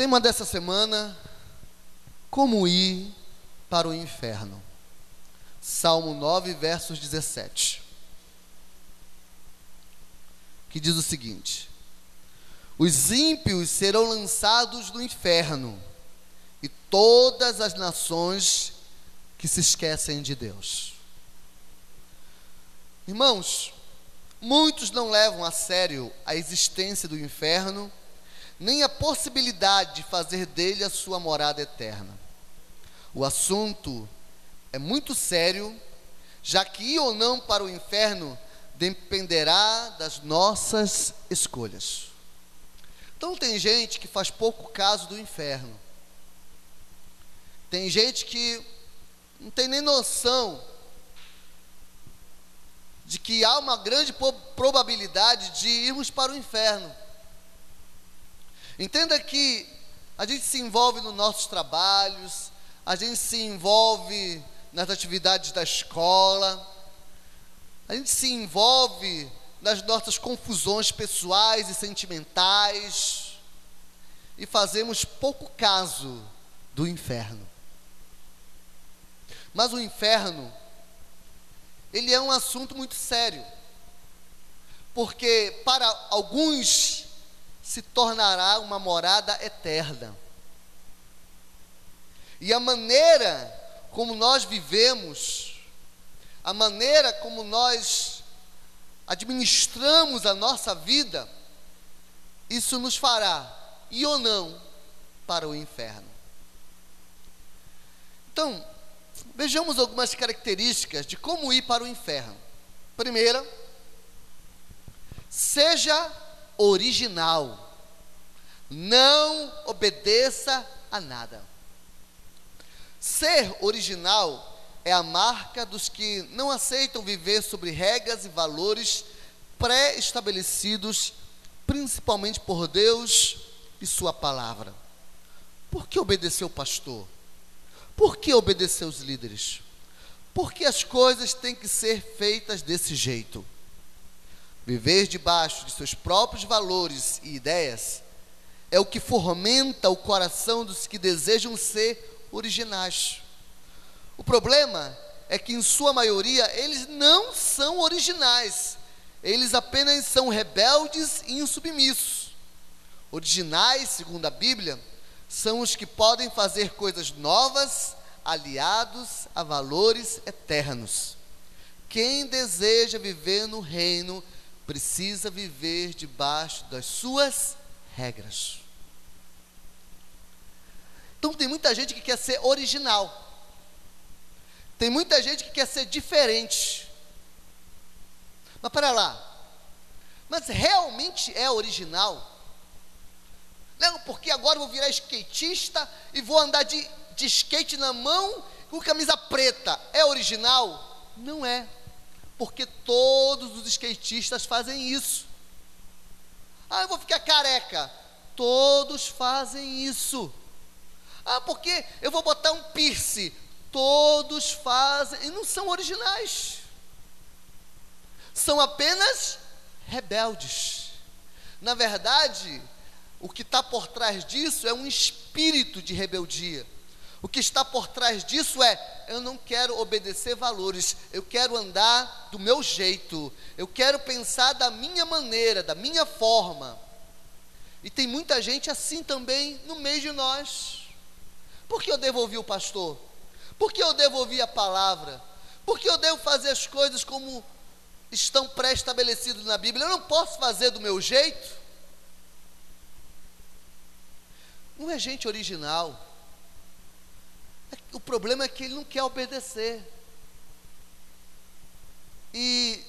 Tema dessa semana: Como ir para o inferno. Salmo 9, versos 17. Que diz o seguinte: Os ímpios serão lançados no inferno, e todas as nações que se esquecem de Deus. Irmãos, muitos não levam a sério a existência do inferno nem a possibilidade de fazer dele a sua morada eterna. O assunto é muito sério, já que ir ou não para o inferno dependerá das nossas escolhas. Então, tem gente que faz pouco caso do inferno, tem gente que não tem nem noção de que há uma grande probabilidade de irmos para o inferno. Entenda que a gente se envolve nos nossos trabalhos, a gente se envolve nas atividades da escola, a gente se envolve nas nossas confusões pessoais e sentimentais e fazemos pouco caso do inferno. Mas o inferno, ele é um assunto muito sério, porque para alguns se tornará uma morada eterna. E a maneira como nós vivemos, a maneira como nós administramos a nossa vida, isso nos fará, ir ou não, para o inferno. Então, vejamos algumas características de como ir para o inferno. Primeira, seja original. Não obedeça a nada. Ser original é a marca dos que não aceitam viver sobre regras e valores pré-estabelecidos, principalmente por Deus e Sua palavra. Por que obedecer o pastor? Por que obedecer os líderes? Por que as coisas têm que ser feitas desse jeito? Viver debaixo de seus próprios valores e ideias é o que fomenta o coração dos que desejam ser originais. O problema é que, em sua maioria, eles não são originais, eles apenas são rebeldes e insubmissos. Originais, segundo a Bíblia, são os que podem fazer coisas novas, aliados a valores eternos. Quem deseja viver no reino precisa viver debaixo das suas regras. Então tem muita gente que quer ser original. Tem muita gente que quer ser diferente. Mas para lá. Mas realmente é original? Não, porque agora eu vou virar skatista e vou andar de, de skate na mão com camisa preta. É original? Não é porque todos os skatistas fazem isso. Ah, eu vou ficar careca. Todos fazem isso. Ah, porque eu vou botar um piercing. Todos fazem, e não são originais. São apenas rebeldes. Na verdade, o que está por trás disso é um espírito de rebeldia. O que está por trás disso é: eu não quero obedecer valores, eu quero andar do meu jeito, eu quero pensar da minha maneira, da minha forma. E tem muita gente assim também no meio de nós. Por que eu devolvi o pastor? Por que eu devolvi a palavra? Por que eu devo fazer as coisas como estão pré-estabelecidas na Bíblia? Eu não posso fazer do meu jeito? Não é gente original o problema é que ele não quer obedecer. E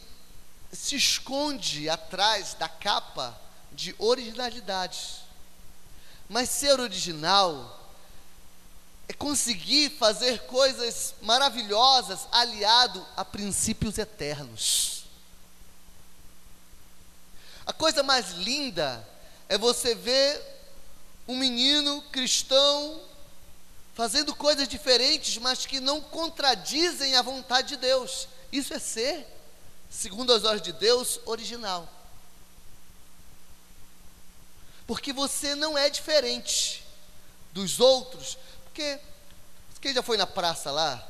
se esconde atrás da capa de originalidade. Mas ser original é conseguir fazer coisas maravilhosas aliado a princípios eternos. A coisa mais linda é você ver um menino cristão fazendo coisas diferentes, mas que não contradizem a vontade de Deus. Isso é ser, segundo as ordens de Deus, original. Porque você não é diferente, dos outros. Porque quem já foi na praça lá?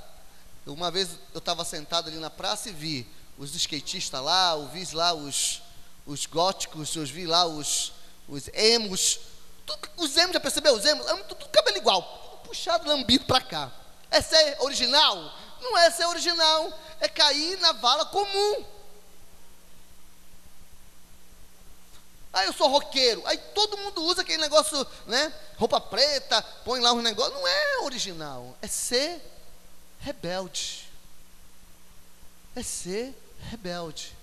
Uma vez eu estava sentado ali na praça e vi os skatistas lá, eu vi lá os, os góticos, eu vi lá os, os emos. Tudo, os emos, já percebeu? Os emos, tudo, tudo cabelo igual, puxado, lambido para cá. É ser original? Não é ser original, é cair na vala comum. Ah, eu sou roqueiro. Aí todo mundo usa aquele negócio, né? Roupa preta, põe lá um negócio. Não é original. É ser rebelde. É ser rebelde.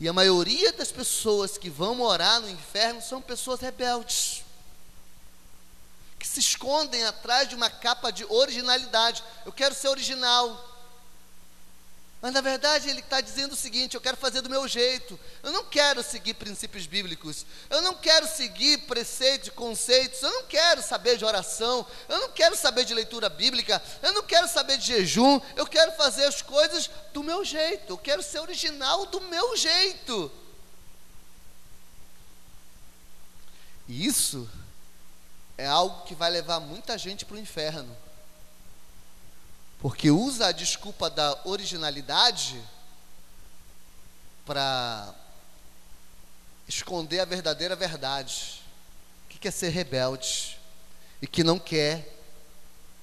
E a maioria das pessoas que vão morar no inferno são pessoas rebeldes. Que se escondem atrás de uma capa de originalidade. Eu quero ser original. Mas na verdade ele está dizendo o seguinte: eu quero fazer do meu jeito. Eu não quero seguir princípios bíblicos. Eu não quero seguir preceitos, conceitos. Eu não quero saber de oração. Eu não quero saber de leitura bíblica. Eu não quero saber de jejum. Eu quero fazer as coisas do meu jeito. Eu quero ser original do meu jeito. E isso é algo que vai levar muita gente para o inferno porque usa a desculpa da originalidade para esconder a verdadeira verdade, que quer ser rebelde e que não quer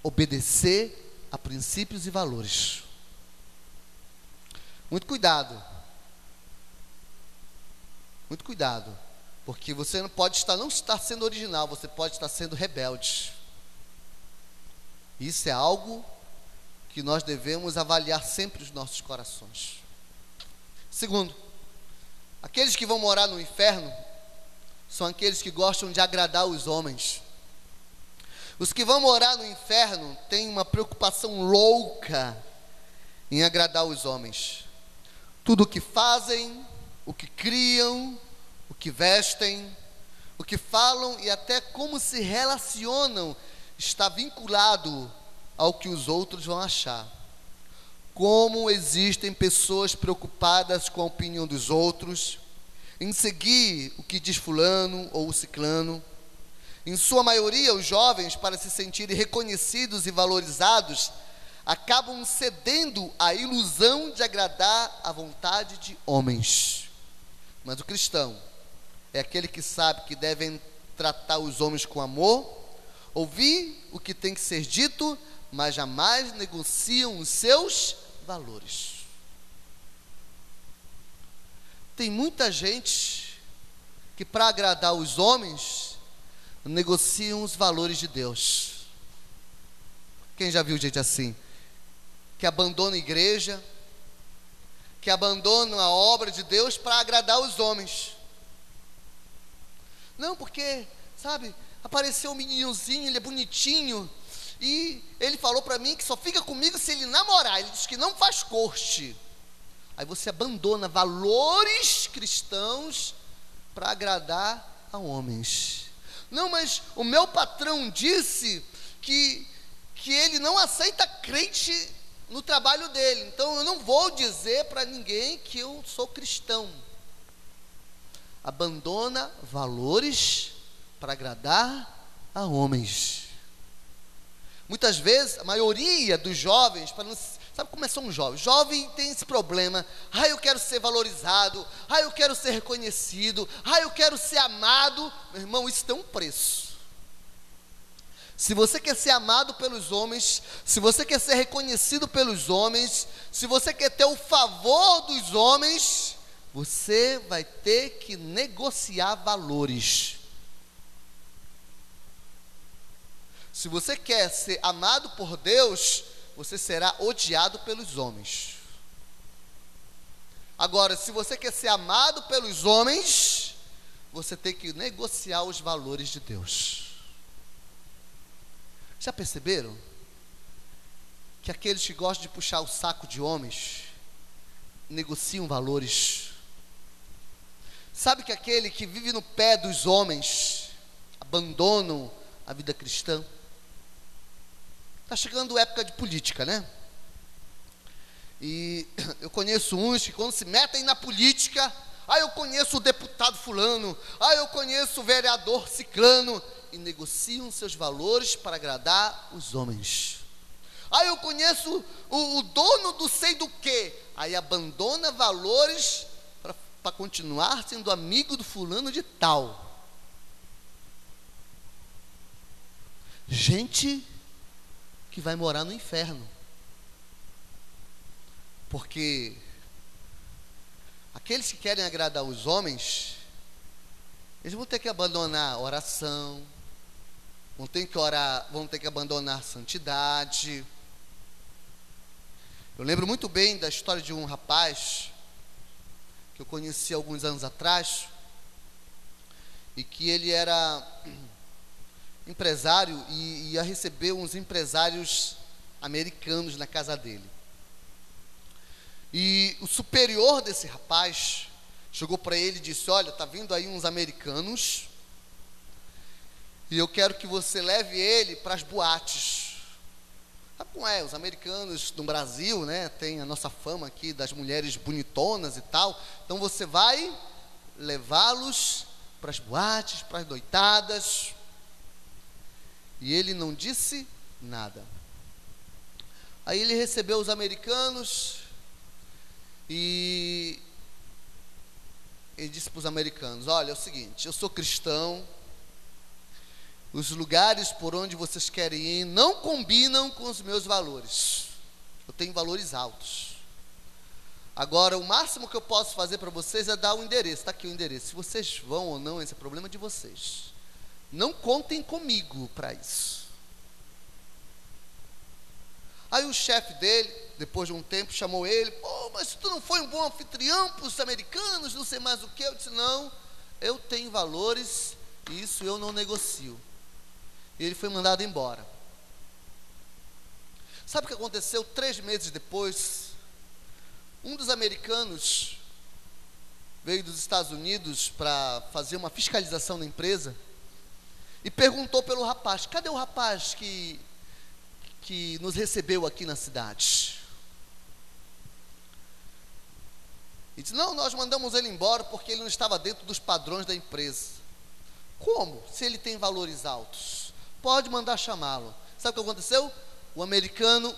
obedecer a princípios e valores. Muito cuidado. Muito cuidado, porque você não pode estar não estar sendo original, você pode estar sendo rebelde. Isso é algo que nós devemos avaliar sempre os nossos corações. Segundo, aqueles que vão morar no inferno são aqueles que gostam de agradar os homens. Os que vão morar no inferno têm uma preocupação louca em agradar os homens. Tudo o que fazem, o que criam, o que vestem, o que falam e até como se relacionam está vinculado ao que os outros vão achar. Como existem pessoas preocupadas com a opinião dos outros, em seguir o que diz Fulano ou Ciclano. Em sua maioria, os jovens, para se sentirem reconhecidos e valorizados, acabam cedendo à ilusão de agradar à vontade de homens. Mas o cristão é aquele que sabe que devem tratar os homens com amor, ouvir o que tem que ser dito, mas jamais negociam os seus valores. Tem muita gente que, para agradar os homens, negociam os valores de Deus. Quem já viu gente assim? Que abandona a igreja, que abandona a obra de Deus para agradar os homens. Não, porque, sabe, apareceu um meninozinho, ele é bonitinho, e ele falou para mim que só fica comigo se ele namorar. Ele diz que não faz corte. Aí você abandona valores cristãos para agradar a homens. Não, mas o meu patrão disse que, que ele não aceita crente no trabalho dele. Então eu não vou dizer para ninguém que eu sou cristão. Abandona valores para agradar a homens. Muitas vezes, a maioria dos jovens, para não, sabe como é só um jovem? Jovem tem esse problema. Ah, eu quero ser valorizado. Ah, eu quero ser reconhecido. Ah, eu quero ser amado. Meu irmão, isso tem um preço. Se você quer ser amado pelos homens, se você quer ser reconhecido pelos homens, se você quer ter o favor dos homens, você vai ter que negociar valores. Se você quer ser amado por Deus, você será odiado pelos homens. Agora, se você quer ser amado pelos homens, você tem que negociar os valores de Deus. Já perceberam? Que aqueles que gostam de puxar o saco de homens negociam valores. Sabe que aquele que vive no pé dos homens abandonam a vida cristã? Está chegando época de política, né? E eu conheço uns que quando se metem na política, ah, eu conheço o deputado fulano, ah, eu conheço o vereador ciclano, e negociam seus valores para agradar os homens. Ah, eu conheço o, o dono do sei do que. Aí abandona valores para continuar sendo amigo do fulano de tal. Gente que vai morar no inferno. Porque aqueles que querem agradar os homens, eles vão ter que abandonar oração, vão ter que orar, vão ter que abandonar santidade. Eu lembro muito bem da história de um rapaz que eu conheci alguns anos atrás e que ele era empresário e ia receber uns empresários americanos na casa dele. E o superior desse rapaz chegou para ele e disse: Olha, tá vindo aí uns americanos e eu quero que você leve ele para as boates. Sabe como é? Os americanos no Brasil, né, tem a nossa fama aqui das mulheres bonitonas e tal. Então você vai levá-los para as boates, para as noitadas. E ele não disse nada. Aí ele recebeu os americanos e ele disse para os americanos: Olha, é o seguinte, eu sou cristão, os lugares por onde vocês querem ir não combinam com os meus valores. Eu tenho valores altos. Agora, o máximo que eu posso fazer para vocês é dar o endereço. Está aqui o endereço. Se vocês vão ou não, esse é problema de vocês. Não contem comigo para isso. Aí o chefe dele, depois de um tempo, chamou ele: Pô, mas tu não foi um bom anfitrião para os americanos, não sei mais o que. Eu disse: Não, eu tenho valores e isso eu não negocio. E ele foi mandado embora. Sabe o que aconteceu três meses depois? Um dos americanos veio dos Estados Unidos para fazer uma fiscalização na empresa e perguntou pelo rapaz: cadê o rapaz que, que nos recebeu aqui na cidade? E disse: não, nós mandamos ele embora porque ele não estava dentro dos padrões da empresa. Como? Se ele tem valores altos. Pode mandar chamá-lo. Sabe o que aconteceu? O americano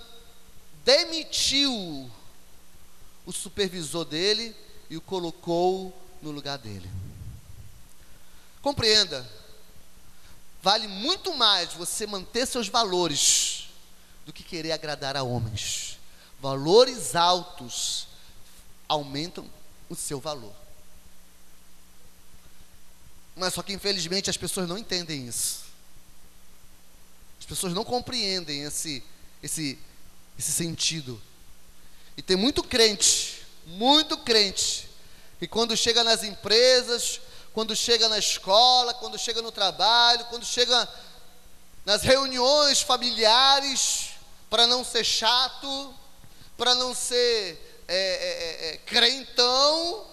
demitiu o supervisor dele e o colocou no lugar dele. Compreenda, Vale muito mais você manter seus valores do que querer agradar a homens. Valores altos aumentam o seu valor. Mas só que infelizmente as pessoas não entendem isso. As pessoas não compreendem esse esse esse sentido. E tem muito crente, muito crente, que quando chega nas empresas, quando chega na escola, quando chega no trabalho, quando chega nas reuniões familiares, para não ser chato, para não ser é, é, é, é, crentão,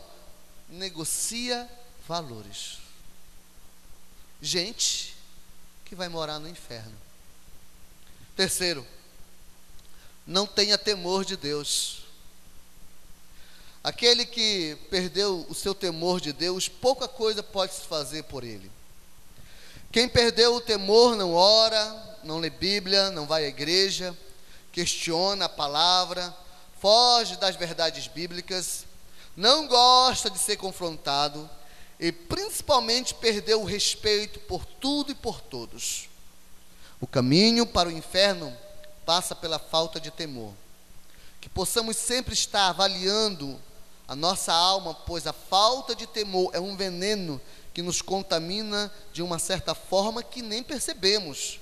negocia valores. Gente que vai morar no inferno. Terceiro, não tenha temor de Deus. Aquele que perdeu o seu temor de Deus, pouca coisa pode se fazer por ele. Quem perdeu o temor não ora, não lê Bíblia, não vai à igreja, questiona a palavra, foge das verdades bíblicas, não gosta de ser confrontado e principalmente perdeu o respeito por tudo e por todos. O caminho para o inferno passa pela falta de temor. Que possamos sempre estar avaliando a nossa alma, pois a falta de temor é um veneno que nos contamina de uma certa forma que nem percebemos,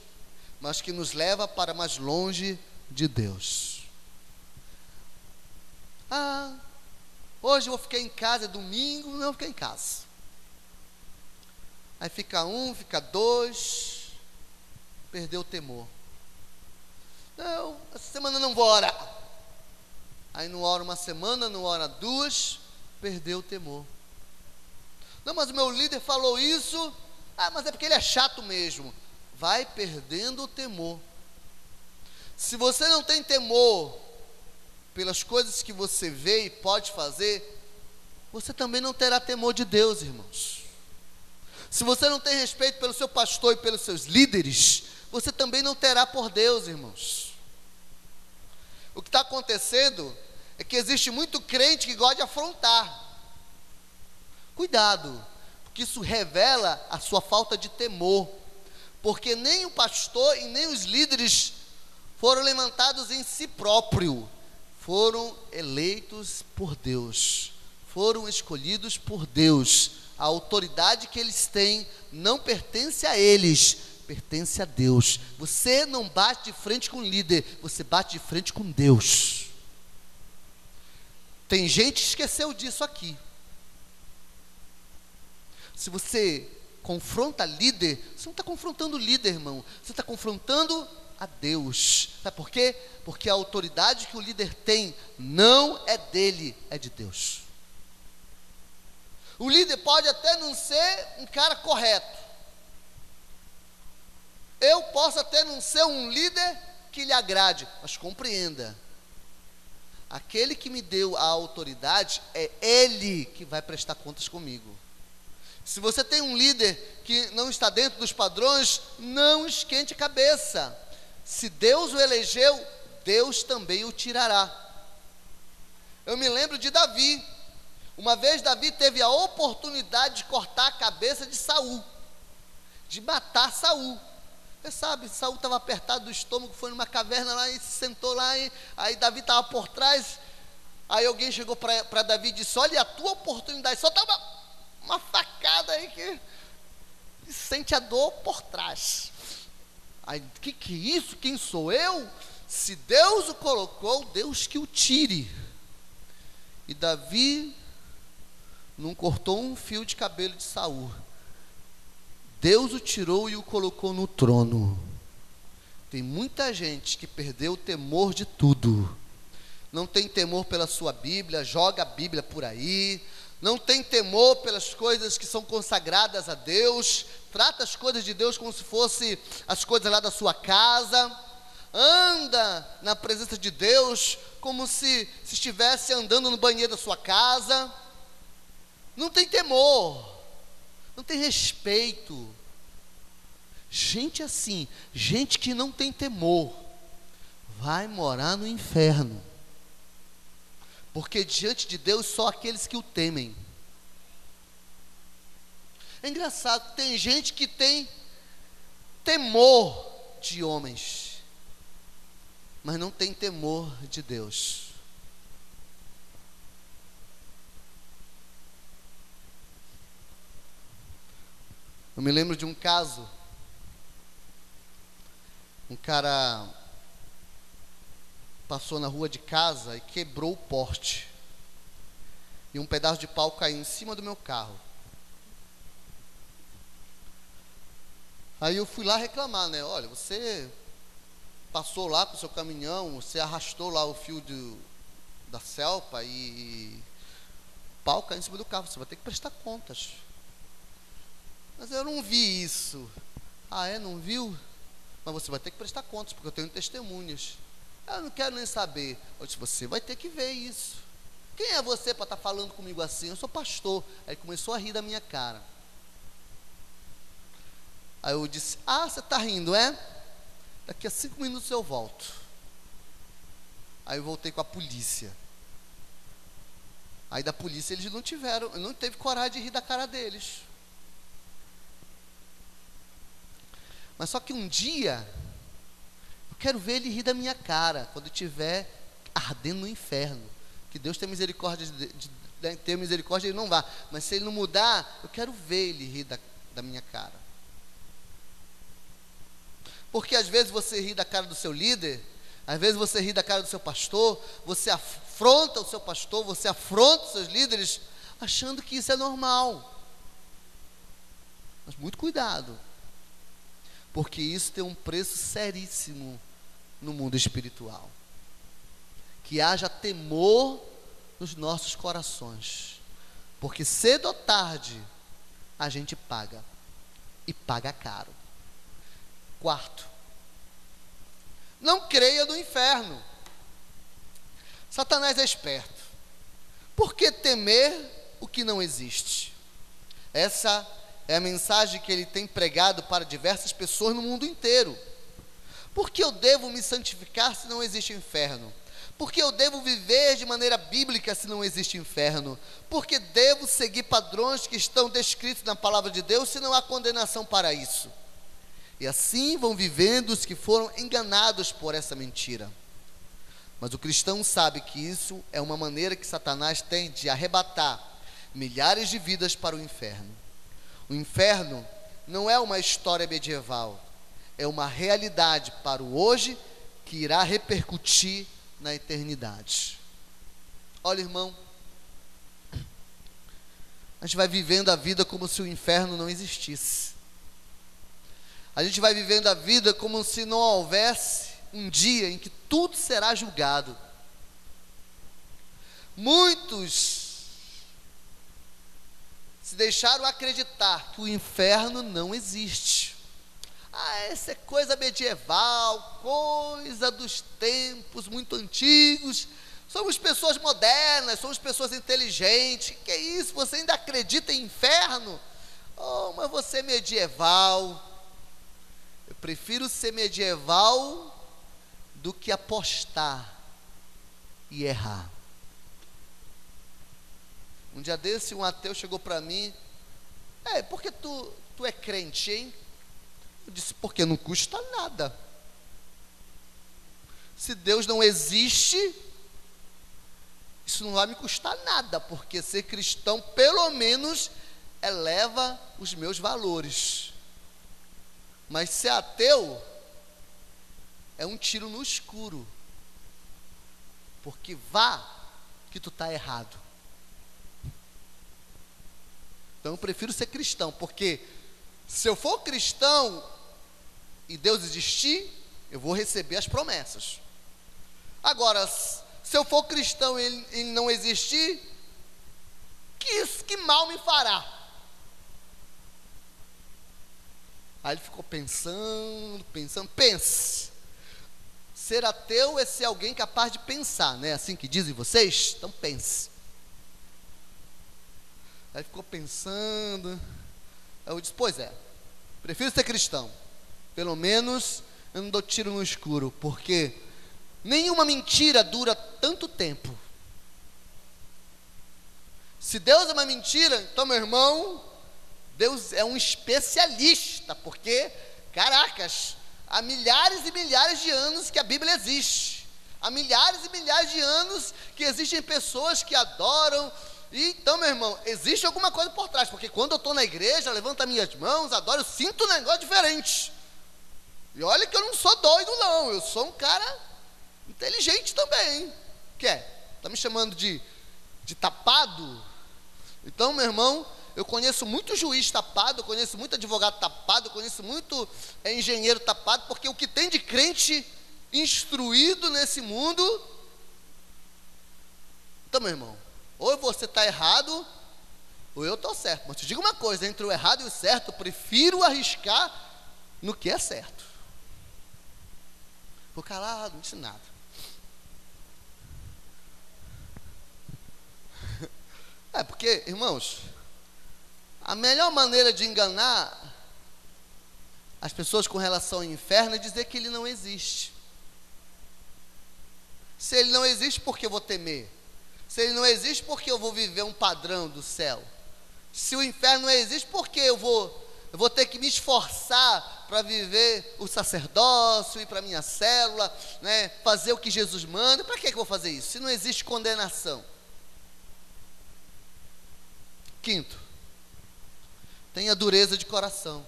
mas que nos leva para mais longe de Deus. Ah, hoje eu vou ficar em casa, é domingo, não vou ficar em casa. Aí fica um, fica dois, perdeu o temor. Não, essa semana não vou orar. Aí não ora uma semana, não ora duas, perdeu o temor. Não, mas o meu líder falou isso. Ah, mas é porque ele é chato mesmo. Vai perdendo o temor. Se você não tem temor pelas coisas que você vê e pode fazer, você também não terá temor de Deus, irmãos. Se você não tem respeito pelo seu pastor e pelos seus líderes, você também não terá por Deus, irmãos. O que está acontecendo é que existe muito crente que gosta de afrontar. Cuidado, porque isso revela a sua falta de temor. Porque nem o pastor e nem os líderes foram levantados em si próprio, foram eleitos por Deus, foram escolhidos por Deus. A autoridade que eles têm não pertence a eles, pertence a Deus. Você não bate de frente com o líder, você bate de frente com Deus. Tem gente que esqueceu disso aqui. Se você confronta líder, você não está confrontando o líder, irmão. Você está confrontando a Deus. Sabe por quê? Porque a autoridade que o líder tem não é dele, é de Deus. O líder pode até não ser um cara correto. Eu posso até não ser um líder que lhe agrade, mas compreenda. Aquele que me deu a autoridade é ele que vai prestar contas comigo. Se você tem um líder que não está dentro dos padrões, não esquente a cabeça. Se Deus o elegeu, Deus também o tirará. Eu me lembro de Davi. Uma vez Davi teve a oportunidade de cortar a cabeça de Saul, de matar Saul. Você sabe, Saul estava apertado do estômago, foi numa caverna lá e se sentou lá, e, aí Davi estava por trás. Aí alguém chegou para Davi e disse: Olha, a tua oportunidade, só estava uma facada aí que sente a dor por trás. Aí, que que é isso? Quem sou eu? Se Deus o colocou, Deus que o tire. E Davi não cortou um fio de cabelo de Saul. Deus o tirou e o colocou no trono. Tem muita gente que perdeu o temor de tudo. Não tem temor pela sua Bíblia, joga a Bíblia por aí, não tem temor pelas coisas que são consagradas a Deus, trata as coisas de Deus como se fosse as coisas lá da sua casa, anda na presença de Deus como se, se estivesse andando no banheiro da sua casa, não tem temor, não tem respeito. Gente assim, gente que não tem temor, vai morar no inferno porque diante de Deus só aqueles que o temem. É engraçado, tem gente que tem temor de homens, mas não tem temor de Deus. Eu me lembro de um caso, um cara passou na rua de casa e quebrou o porte. E um pedaço de pau caiu em cima do meu carro. Aí eu fui lá reclamar, né? Olha, você passou lá com o seu caminhão, você arrastou lá o fio do, da selpa e o pau caiu em cima do carro, você vai ter que prestar contas. Mas eu não vi isso. Ah, é? Não viu? Mas você vai ter que prestar contas, porque eu tenho testemunhas. Eu não quero nem saber. Eu disse, você vai ter que ver isso. Quem é você para estar tá falando comigo assim? Eu sou pastor. Aí começou a rir da minha cara. Aí eu disse, ah, você está rindo, é? Daqui a cinco minutos eu volto. Aí eu voltei com a polícia. Aí da polícia eles não tiveram, não teve coragem de rir da cara deles. Mas só que um dia Quero ver ele rir da minha cara quando estiver ardendo no inferno. Que Deus tenha misericórdia de, de, de misericórdia, ele não vá. Mas se ele não mudar, eu quero ver ele rir da, da minha cara. Porque às vezes você ri da cara do seu líder, às vezes você ri da cara do seu pastor, você afronta o seu pastor, você afronta os seus líderes, achando que isso é normal. Mas muito cuidado, porque isso tem um preço seríssimo no mundo espiritual. Que haja temor nos nossos corações, porque cedo ou tarde a gente paga, e paga caro. Quarto, não creia no inferno. Satanás é esperto. Por que temer o que não existe? Essa é a mensagem que ele tem pregado para diversas pessoas no mundo inteiro. Por que eu devo me santificar se não existe inferno? Por que eu devo viver de maneira bíblica se não existe inferno? Por que devo seguir padrões que estão descritos na palavra de Deus se não há condenação para isso? E assim vão vivendo os que foram enganados por essa mentira. Mas o cristão sabe que isso é uma maneira que Satanás tem de arrebatar milhares de vidas para o inferno. O inferno não é uma história medieval, é uma realidade para o hoje que irá repercutir na eternidade. Olha, irmão, a gente vai vivendo a vida como se o inferno não existisse. A gente vai vivendo a vida como se não houvesse um dia em que tudo será julgado. Muitos se deixaram acreditar que o inferno não existe. Ah, essa é coisa medieval, coisa dos tempos muito antigos. Somos pessoas modernas, somos pessoas inteligentes. Que isso? Você ainda acredita em inferno? Oh, mas você é medieval. Eu prefiro ser medieval do que apostar e errar. Um dia desse, um ateu chegou para mim. É, porque tu, tu é crente, hein? Eu disse, porque não custa nada. Se Deus não existe, isso não vai me custar nada, porque ser cristão, pelo menos, eleva os meus valores. Mas ser ateu é um tiro no escuro. Porque vá que tu está errado. Então eu prefiro ser cristão, porque se eu for cristão e Deus existir, eu vou receber as promessas. Agora, se eu for cristão e ele, não existir, que que mal me fará? Aí ele ficou pensando, pensando, pense. Ser ateu é ser alguém capaz de pensar, né? Assim que dizem vocês? Então pense. Aí ficou pensando. Aí eu disse: Pois é, prefiro ser cristão. Pelo menos eu não dou tiro no escuro, porque nenhuma mentira dura tanto tempo. Se Deus é uma mentira, então, meu irmão, Deus é um especialista, porque, caracas, há milhares e milhares de anos que a Bíblia existe. Há milhares e milhares de anos que existem pessoas que adoram, então, meu irmão, existe alguma coisa por trás, porque quando eu estou na igreja, levanto as minhas mãos, adoro, eu sinto um negócio diferente. E olha que eu não sou doido, não, eu sou um cara inteligente também. Quer? Está me chamando de, de tapado? Então, meu irmão, eu conheço muito juiz tapado, eu conheço muito advogado tapado, eu conheço muito é, engenheiro tapado, porque o que tem de crente instruído nesse mundo. Então, meu irmão, ou você está errado, ou eu estou certo. Mas te digo uma coisa: entre o errado e o certo, eu prefiro arriscar no que é certo. Vou calado, não disse nada. É porque, irmãos, a melhor maneira de enganar as pessoas com relação ao inferno é dizer que ele não existe. Se ele não existe, por que eu vou temer? Se ele não existe, por que eu vou viver um padrão do céu? Se o inferno não existe, por que eu vou, eu vou ter que me esforçar para viver o sacerdócio, ir para a minha célula, né, fazer o que Jesus manda? Para que, que eu vou fazer isso? Se não existe condenação. Quinto, tenha dureza de coração.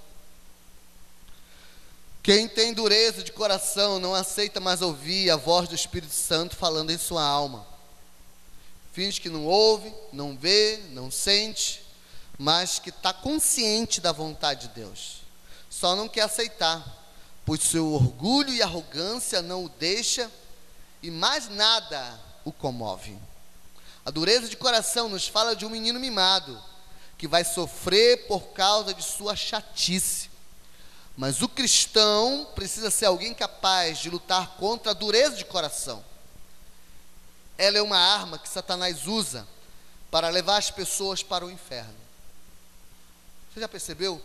Quem tem dureza de coração não aceita mais ouvir a voz do Espírito Santo falando em sua alma finge que não ouve, não vê, não sente, mas que está consciente da vontade de Deus. Só não quer aceitar, pois seu orgulho e arrogância não o deixa e mais nada o comove. A dureza de coração nos fala de um menino mimado que vai sofrer por causa de sua chatice. Mas o cristão precisa ser alguém capaz de lutar contra a dureza de coração ela é uma arma que Satanás usa para levar as pessoas para o inferno. Você já percebeu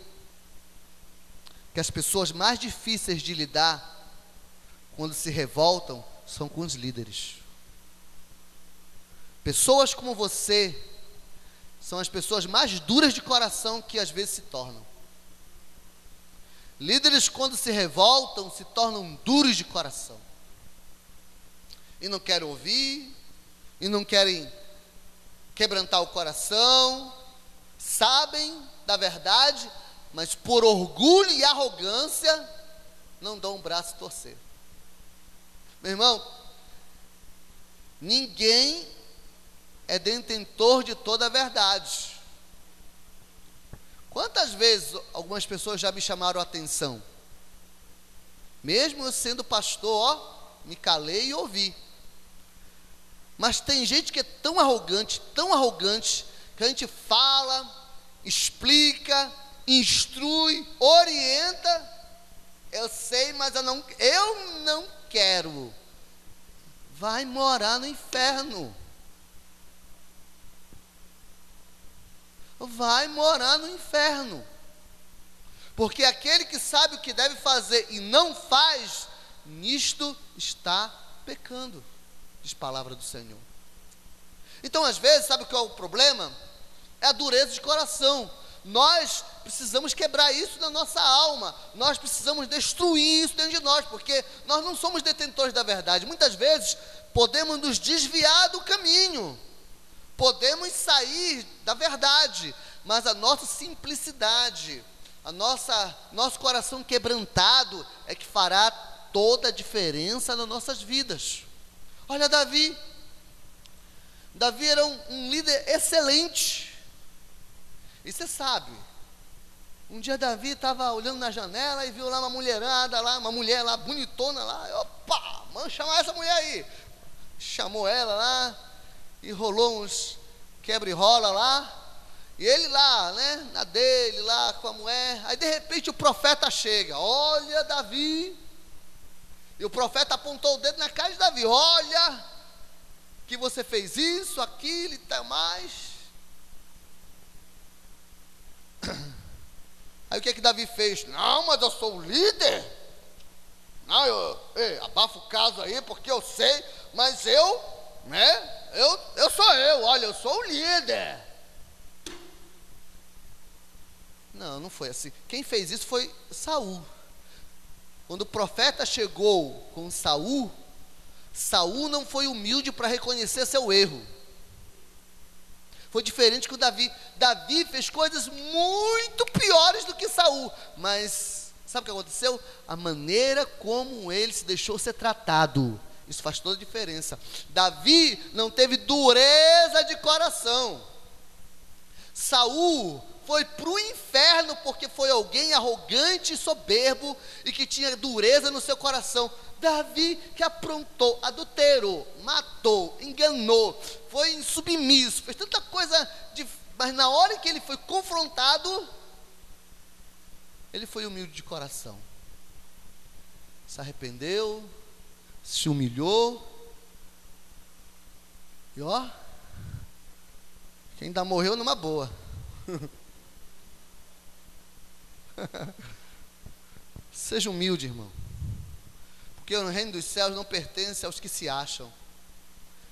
que as pessoas mais difíceis de lidar quando se revoltam são com os líderes? Pessoas como você são as pessoas mais duras de coração que às vezes se tornam. Líderes, quando se revoltam, se tornam duros de coração. E não querem ouvir, e não querem quebrantar o coração, sabem da verdade, mas por orgulho e arrogância não dão um braço a torcer. Meu irmão, ninguém é detentor de toda a verdade. Quantas vezes algumas pessoas já me chamaram a atenção? Mesmo eu sendo pastor, ó, me calei e ouvi. Mas tem gente que é tão arrogante, tão arrogante, que a gente fala, explica, instrui, orienta. Eu sei, mas eu não, eu não quero. Vai morar no inferno. vai morar no inferno. Porque aquele que sabe o que deve fazer e não faz, nisto está pecando, diz palavra do Senhor. Então, às vezes, sabe qual é o problema? É a dureza de coração. Nós precisamos quebrar isso na nossa alma, nós precisamos destruir isso dentro de nós, porque nós não somos detentores da verdade. Muitas vezes podemos nos desviar do caminho podemos sair da verdade, mas a nossa simplicidade, a nossa nosso coração quebrantado é que fará toda a diferença nas nossas vidas. Olha Davi. Davi era um, um líder excelente. E você sabe, um dia Davi estava olhando na janela e viu lá uma mulherada lá, uma mulher lá bonitona lá. Opa, vamos chamar essa mulher aí. Chamou ela lá, e rolou uns quebra e rola lá. E ele lá, né, na dele, lá com a mulher. Aí de repente o profeta chega: Olha, Davi. E o profeta apontou o dedo na cara de Davi: Olha, que você fez isso, aquilo e tal mais. Aí o que é que Davi fez? Não, mas eu sou o líder. Não, eu, abafa o caso aí, porque eu sei, mas eu, né? eu, eu sou eu, olha, eu sou o líder. Não, não foi assim. Quem fez isso foi Saul. Quando o profeta chegou com Saul, Saul não foi humilde para reconhecer seu erro. Foi diferente com Davi. Davi fez coisas muito piores do que Saul, mas sabe o que aconteceu? A maneira como ele se deixou ser tratado isso faz toda a diferença. Davi não teve dureza de coração. Saul foi para o inferno porque foi alguém arrogante e soberbo e que tinha dureza no seu coração. Davi que aprontou, adulterou, matou, enganou, foi insubmisso, fez tanta coisa, de, mas na hora que ele foi confrontado, ele foi humilde de coração, se arrependeu, se humilhou. E ó, quem ainda morreu numa boa. Seja humilde, irmão. Porque o reino dos céus não pertence aos que se acham,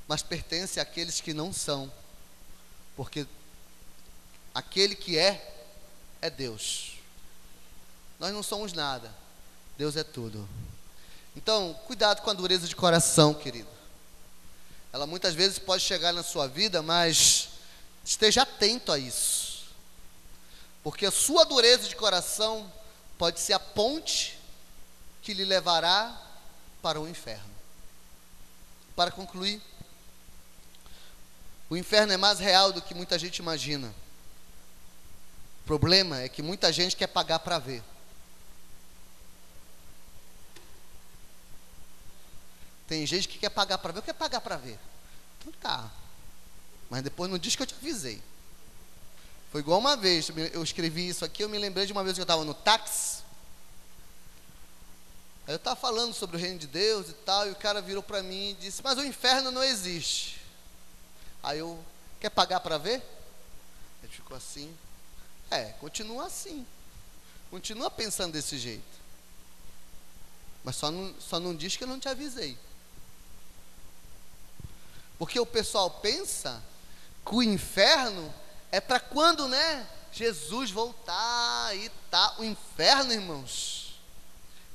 mas pertence àqueles que não são. Porque aquele que é, é Deus. Nós não somos nada, Deus é tudo. Então, cuidado com a dureza de coração, querido. Ela muitas vezes pode chegar na sua vida, mas esteja atento a isso. Porque a sua dureza de coração pode ser a ponte que lhe levará para o inferno. Para concluir, o inferno é mais real do que muita gente imagina. O problema é que muita gente quer pagar para ver. Tem gente que quer pagar para ver. Eu quero pagar para ver. Então tá. Mas depois não diz que eu te avisei. Foi igual uma vez, eu escrevi isso aqui, eu me lembrei de uma vez que eu estava no táxi. Aí eu estava falando sobre o reino de Deus e tal, e o cara virou para mim e disse, mas o inferno não existe. Aí eu, quer pagar para ver? Ele ficou assim, É, continua assim. Continua pensando desse jeito. Mas só não, só não diz que eu não te avisei. Porque o pessoal pensa que o inferno é para quando, né? Jesus voltar e tá. O inferno, irmãos,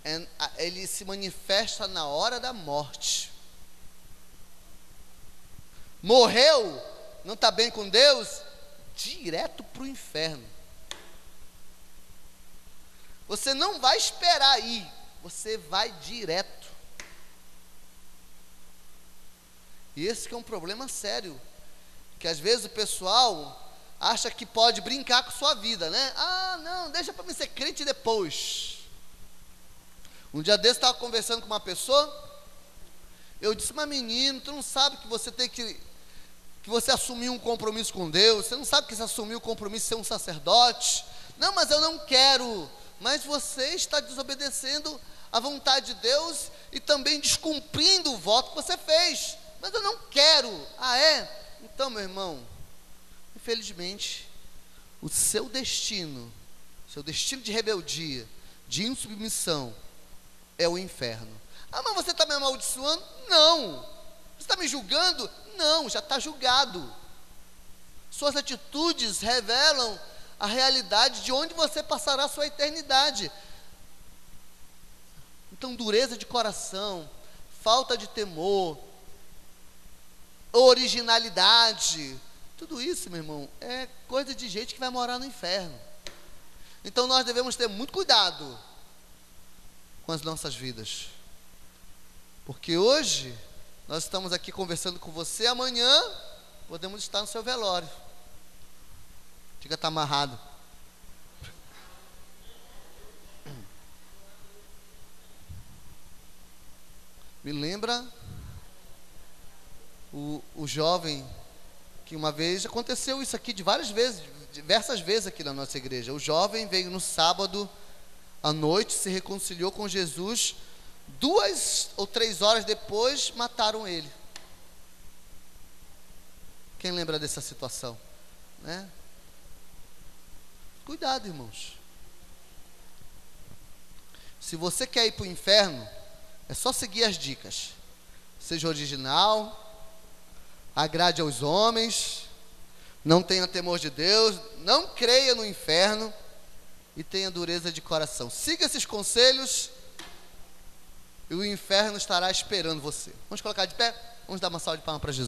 é, ele se manifesta na hora da morte. Morreu, não está bem com Deus, direto para o inferno. Você não vai esperar ir, você vai direto. E esse é um problema sério, que às vezes o pessoal acha que pode brincar com sua vida, né? Ah, não, deixa para mim ser crente depois. Um dia desse estava conversando com uma pessoa, eu disse, mas menino, tu não sabe que você tem que que você assumiu um compromisso com Deus, você não sabe que você assumiu o compromisso de ser um sacerdote. Não, mas eu não quero. Mas você está desobedecendo a vontade de Deus e também descumprindo o voto que você fez. Mas eu não quero. Ah, é? Então, meu irmão, infelizmente, o seu destino, seu destino de rebeldia, de insubmissão, é o inferno. Ah, mas você está me amaldiçoando? Não. Você está me julgando? Não, já está julgado. Suas atitudes revelam a realidade de onde você passará a sua eternidade. Então, dureza de coração, falta de temor, originalidade, tudo isso, meu irmão, é coisa de gente que vai morar no inferno. Então, nós devemos ter muito cuidado com as nossas vidas, porque hoje nós estamos aqui conversando com você, amanhã podemos estar no seu velório. Fica tá amarrado. Me lembra o, o jovem que uma vez aconteceu isso aqui de várias vezes, diversas vezes aqui na nossa igreja. O jovem veio no sábado à noite, se reconciliou com Jesus Duas ou três horas depois, mataram ele. Quem lembra dessa situação? Né? Cuidado, irmãos. Se você quer ir para o inferno, é só seguir as dicas. Seja original, agrade aos homens, não tenha temor de Deus, não creia no inferno e tenha dureza de coração. Siga esses conselhos e o inferno estará esperando você. Vamos colocar de pé? Vamos dar uma salva de palmas para Jesus.